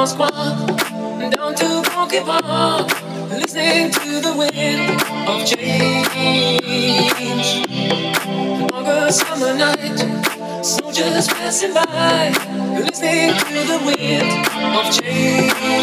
mon down to Rocky Park, listening to the wind of change. Longer summer night, soldiers passing by, listening to the wind of change.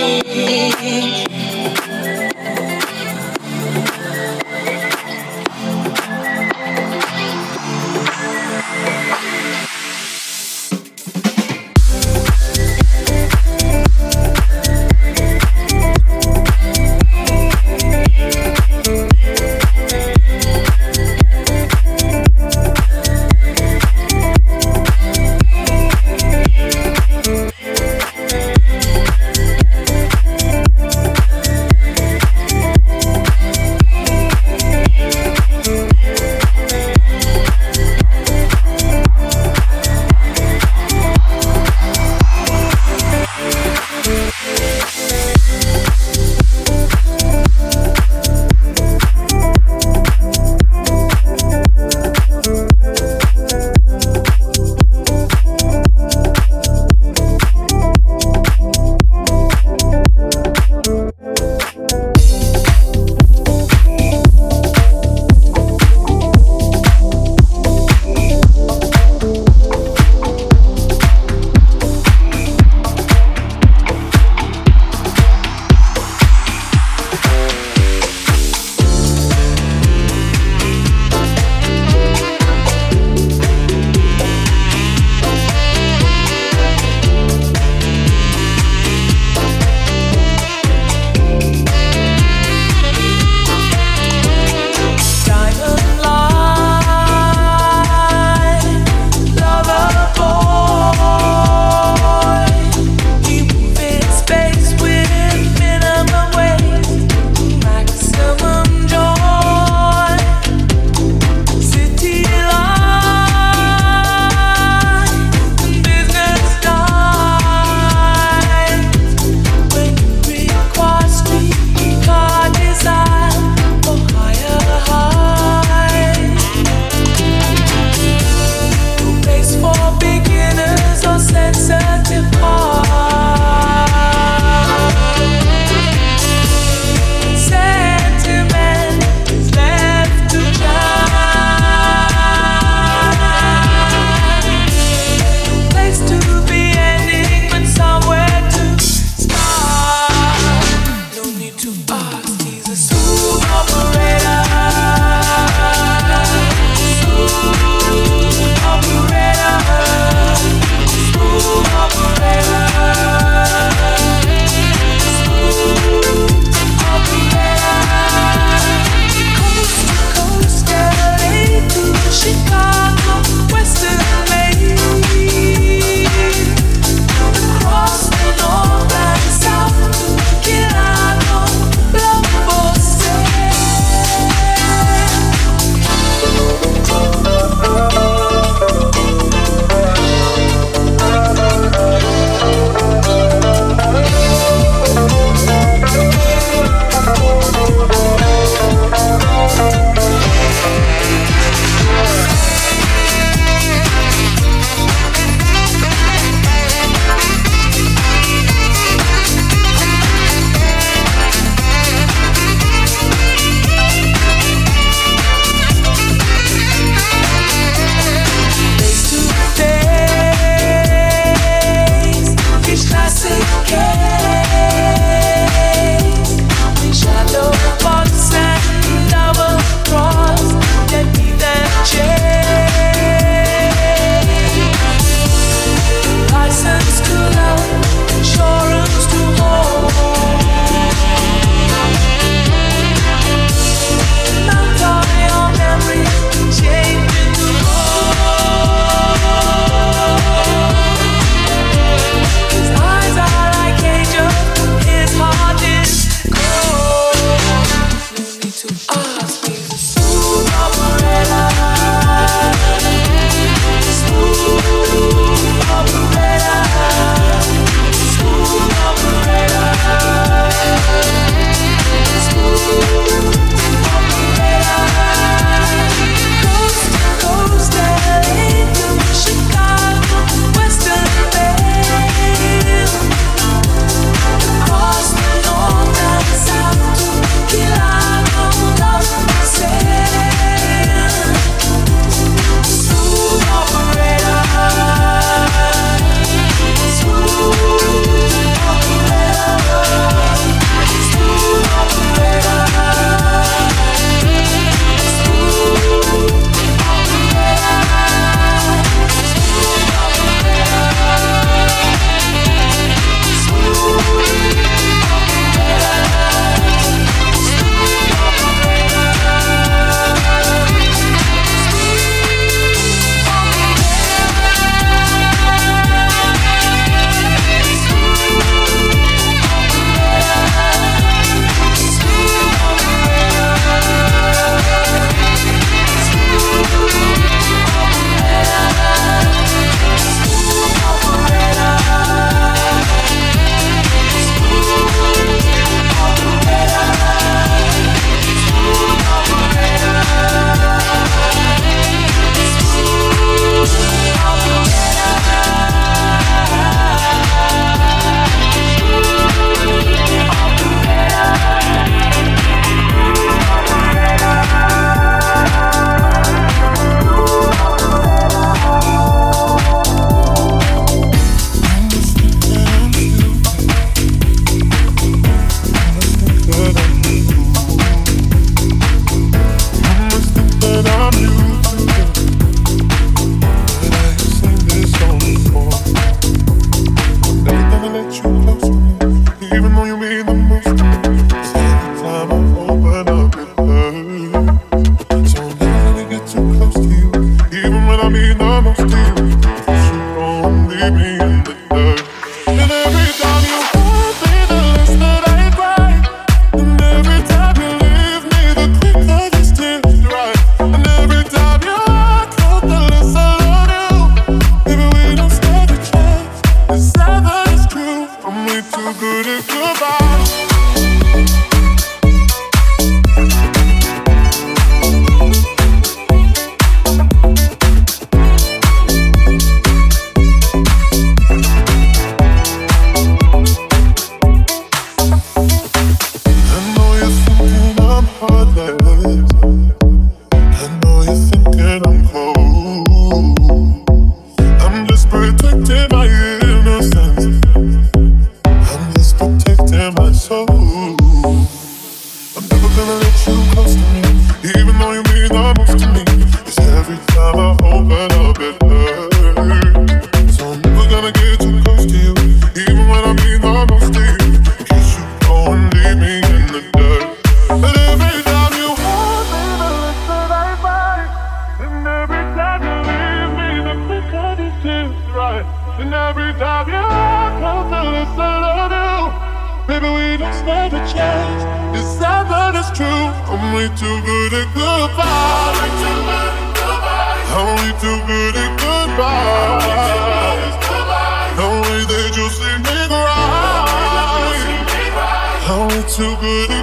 too good.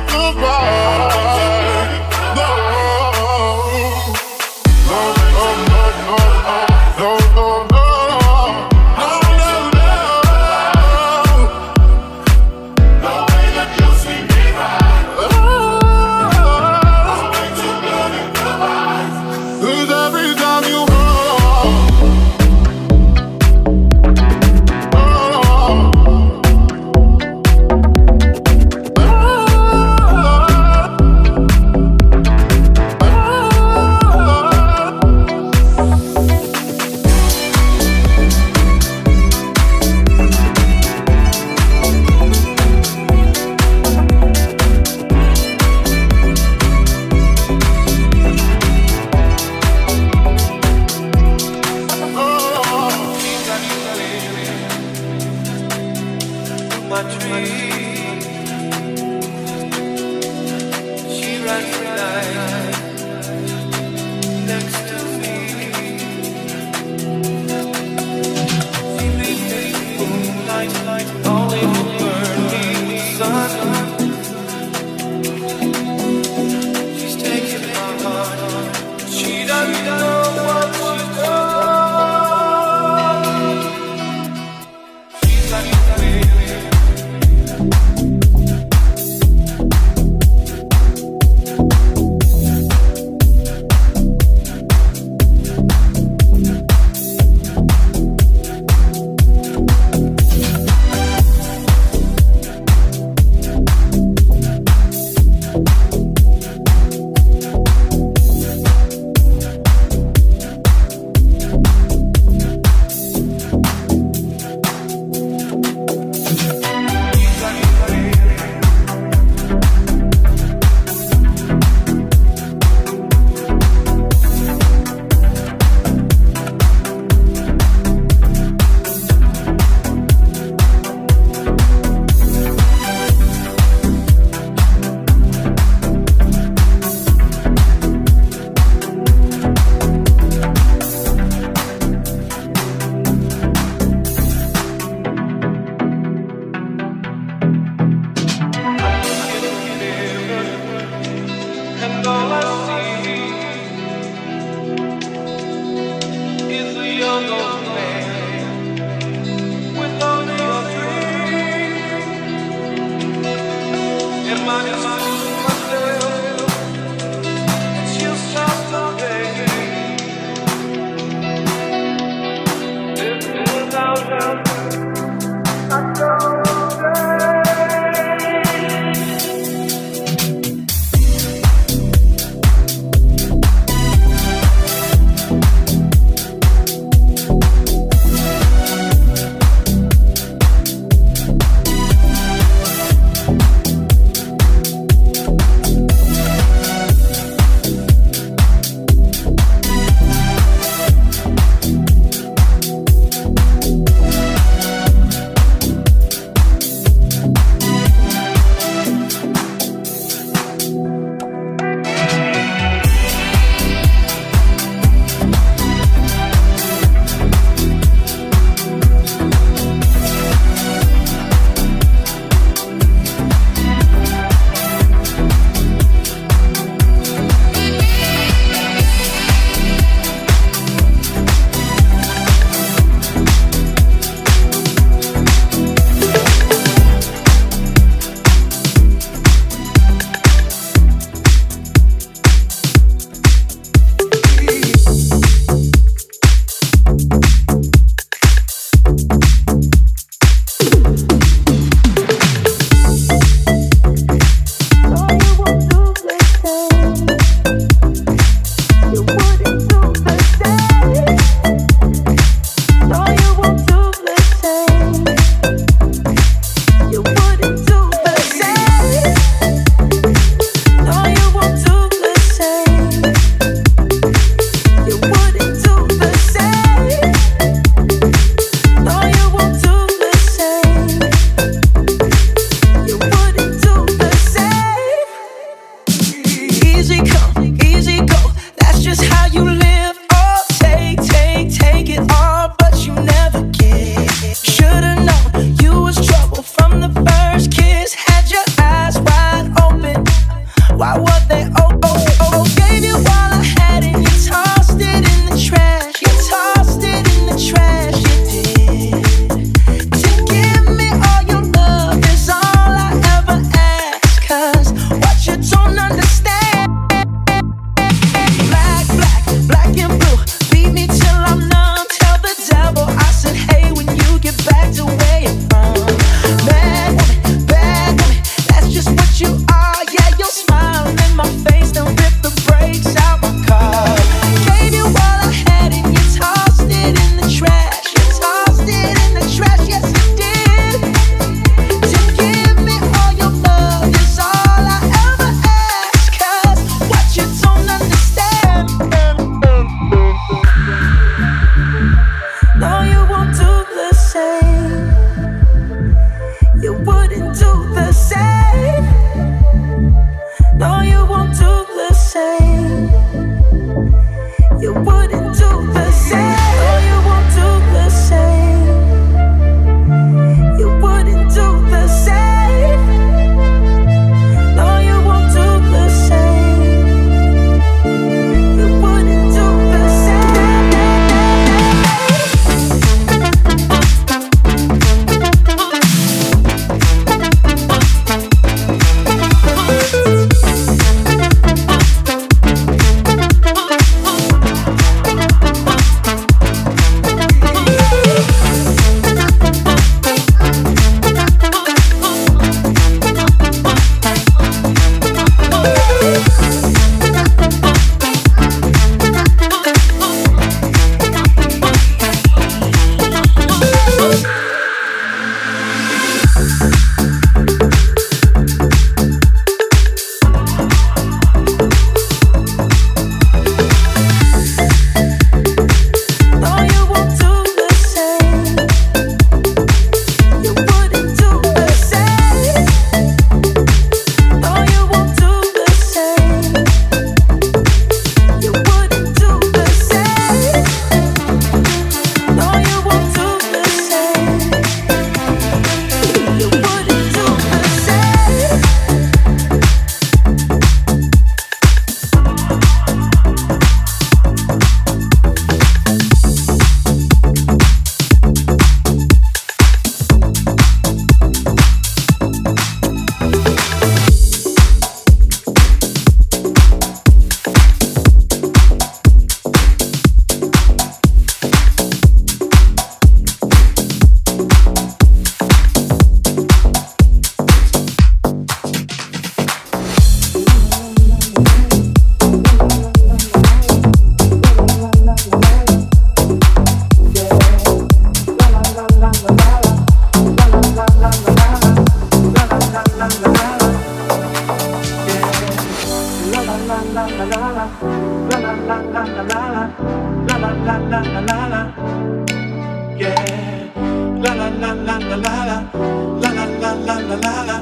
la la la la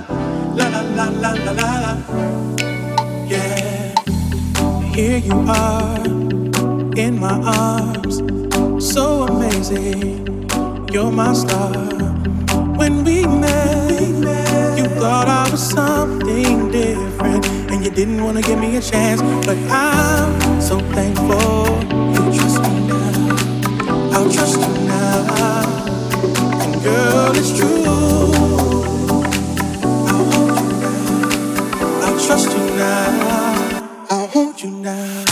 la la la la la la Yeah. Here you are in my arms. So amazing. You're my star. When we met You thought I was something different And you didn't wanna give me a chance But I'm so thankful You trust me now. I'll trust you now. And girl it's true. now.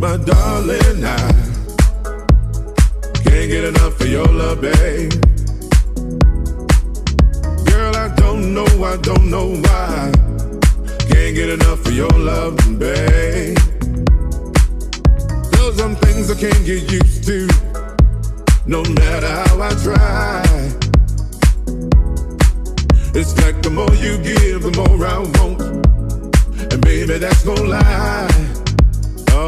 My darling, I can't get enough of your love, babe. Girl, I don't know, I don't know why. Can't get enough of your love, babe. There's some things I can't get used to, no matter how I try. It's like the more you give, the more I want. And baby, that's no lie.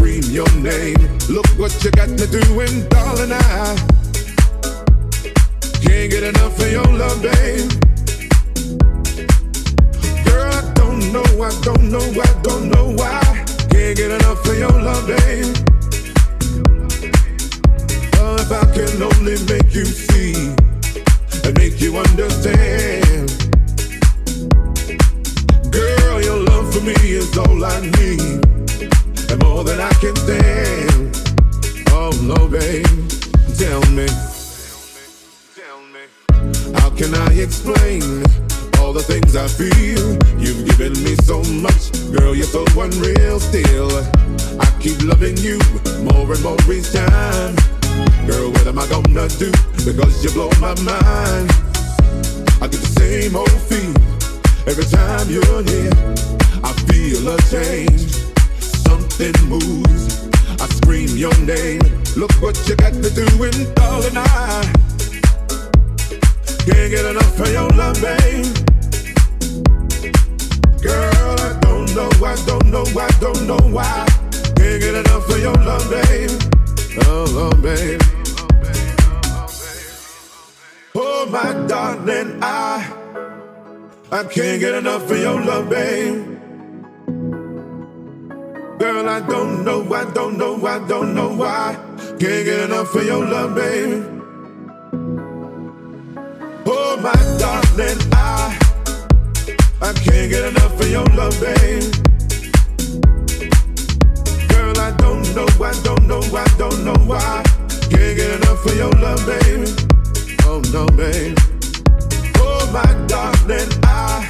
Scream your name. Look what you got me doing, darling. I can't get enough of your love, babe. Girl, I don't know, I don't know, I don't know why. Can't get enough of your love, babe. Oh, if I can only make you see and make you understand. I can stand. Oh no, babe, tell me, how can I explain all the things I feel? You've given me so much, girl, you're so unreal. Still, I keep loving you more and more each time. Girl, what am I gonna do? Because you blow my mind. I get the same old Every time you're near, I feel a change. Something moves. I scream your name. Look what you got me doing, darling. I can't get enough of your love, babe. Girl, I don't know, I don't know, I don't know why. Can't get enough of your love, babe. Oh, oh babe. Oh, my darling, I. I can't get enough of your love, babe. Girl, I don't know, I don't know, I don't know why. Can't get enough of your love, babe. Oh, my darling, I, I can't get enough of your love, baby. Girl, I don't know, I don't know, I don't know why. Can't get enough of your love, babe. Oh, no, babe oh, my darling, I.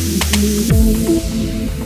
me, baby.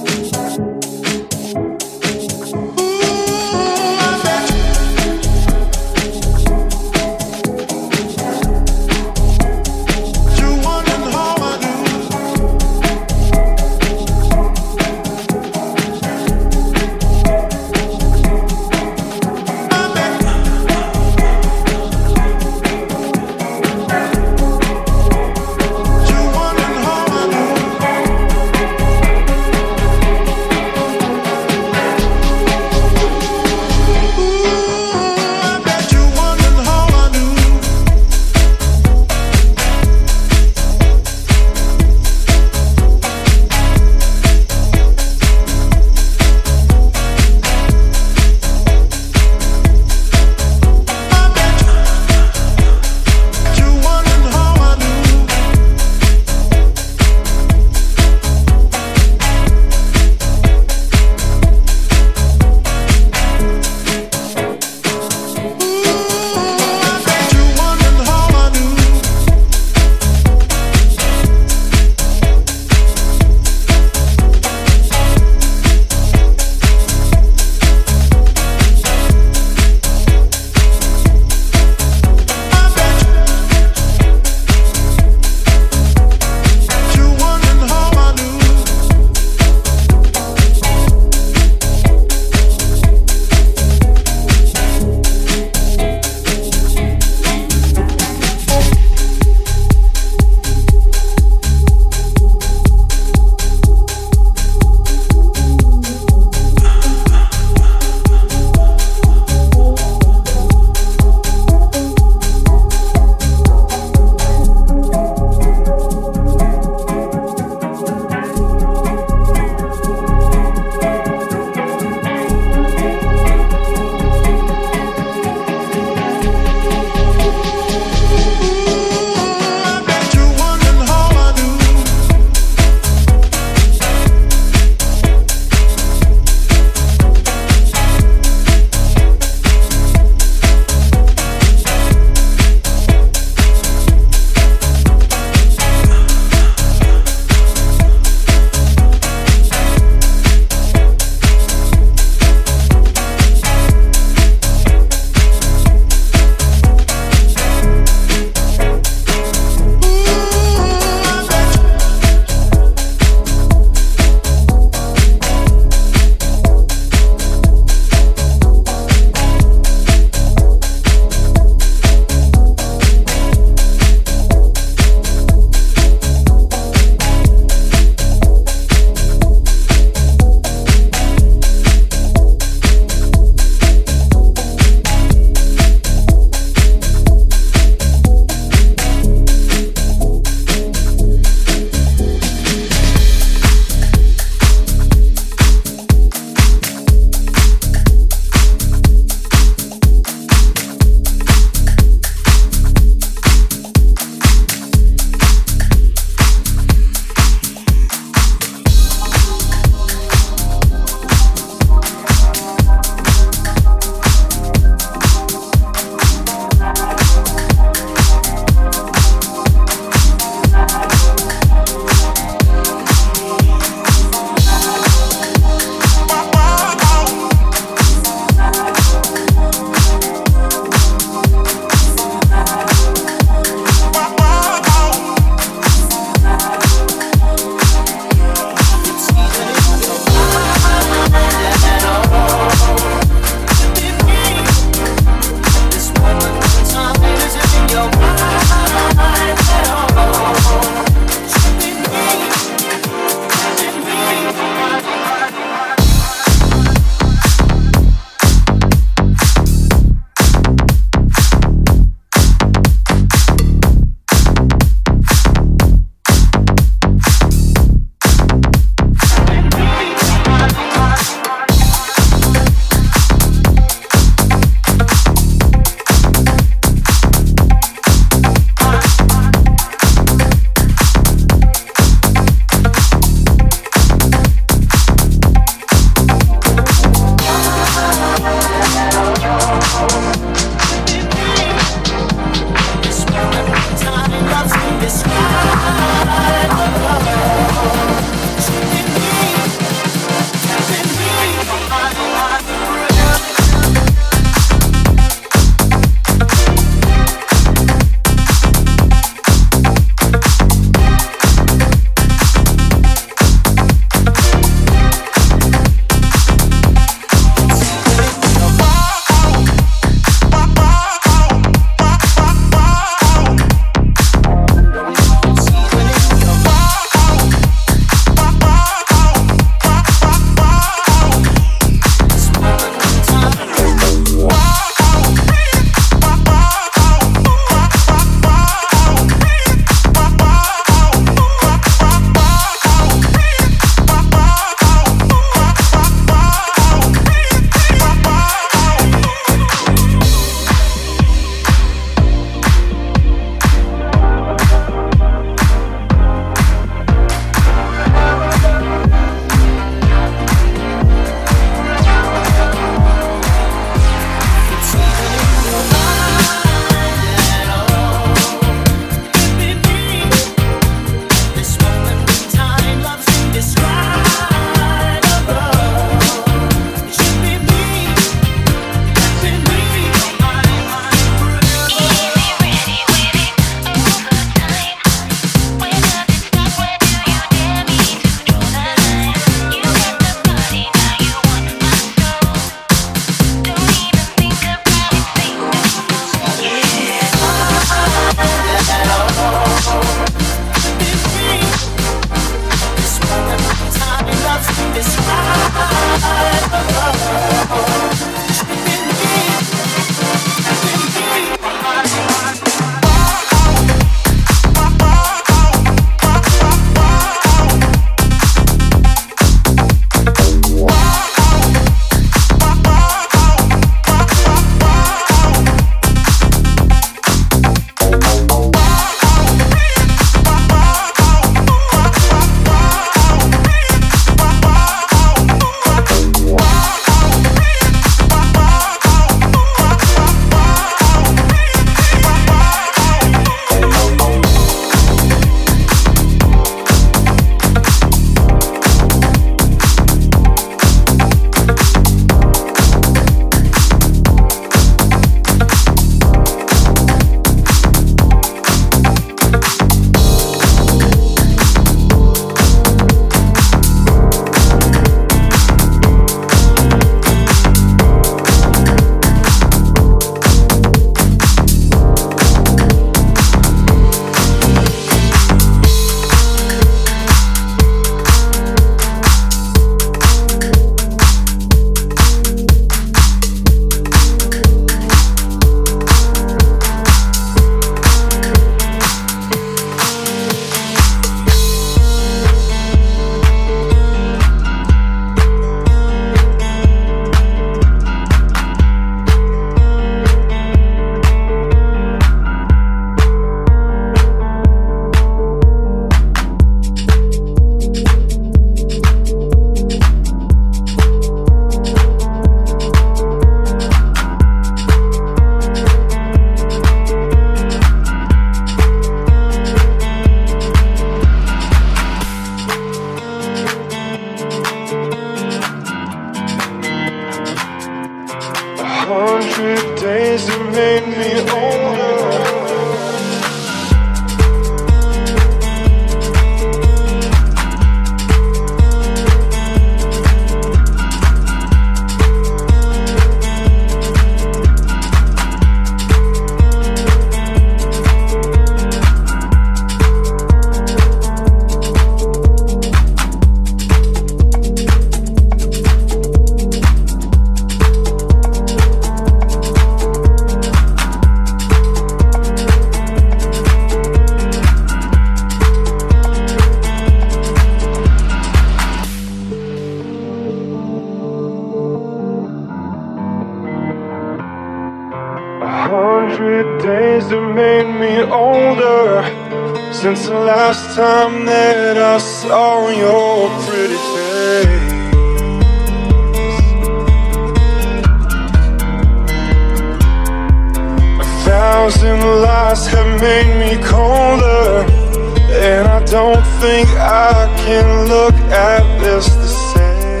Don't think I can look at this the same.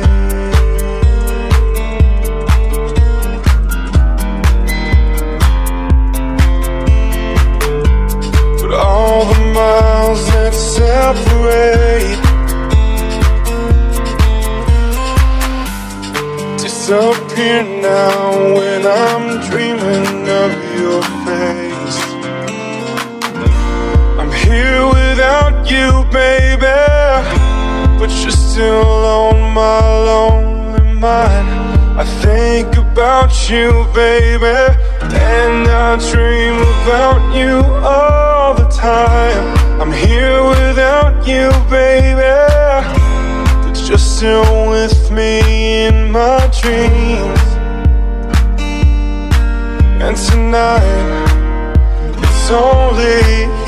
But all the miles that separate disappear now when I'm dreaming still on my lonely mind. I think about you, baby, and I dream about you all the time. I'm here without you, baby. But you're still with me in my dreams. And tonight, it's only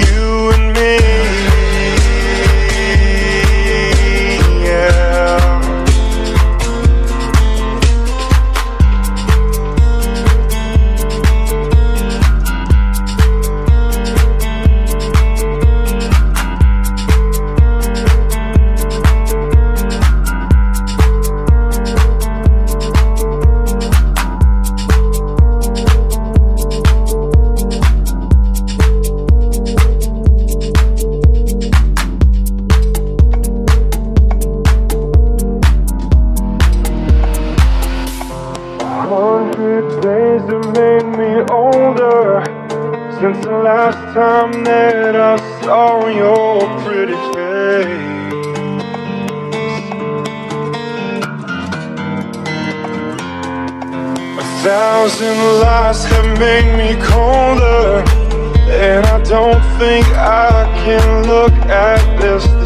thousand lies have made me colder. And I don't think I can look at this